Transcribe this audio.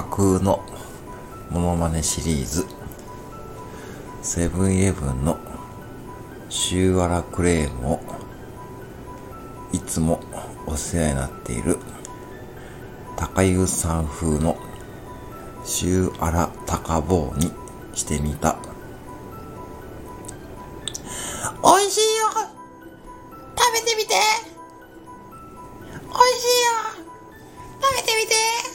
架空のモノマネシリーズ、セブンイレブンのシューアラクレームをいつもお世話になっている高湯さん風のシューアラ高坊にしてみた。美味しいよ。食べてみて。美味しいよ。食べてみて。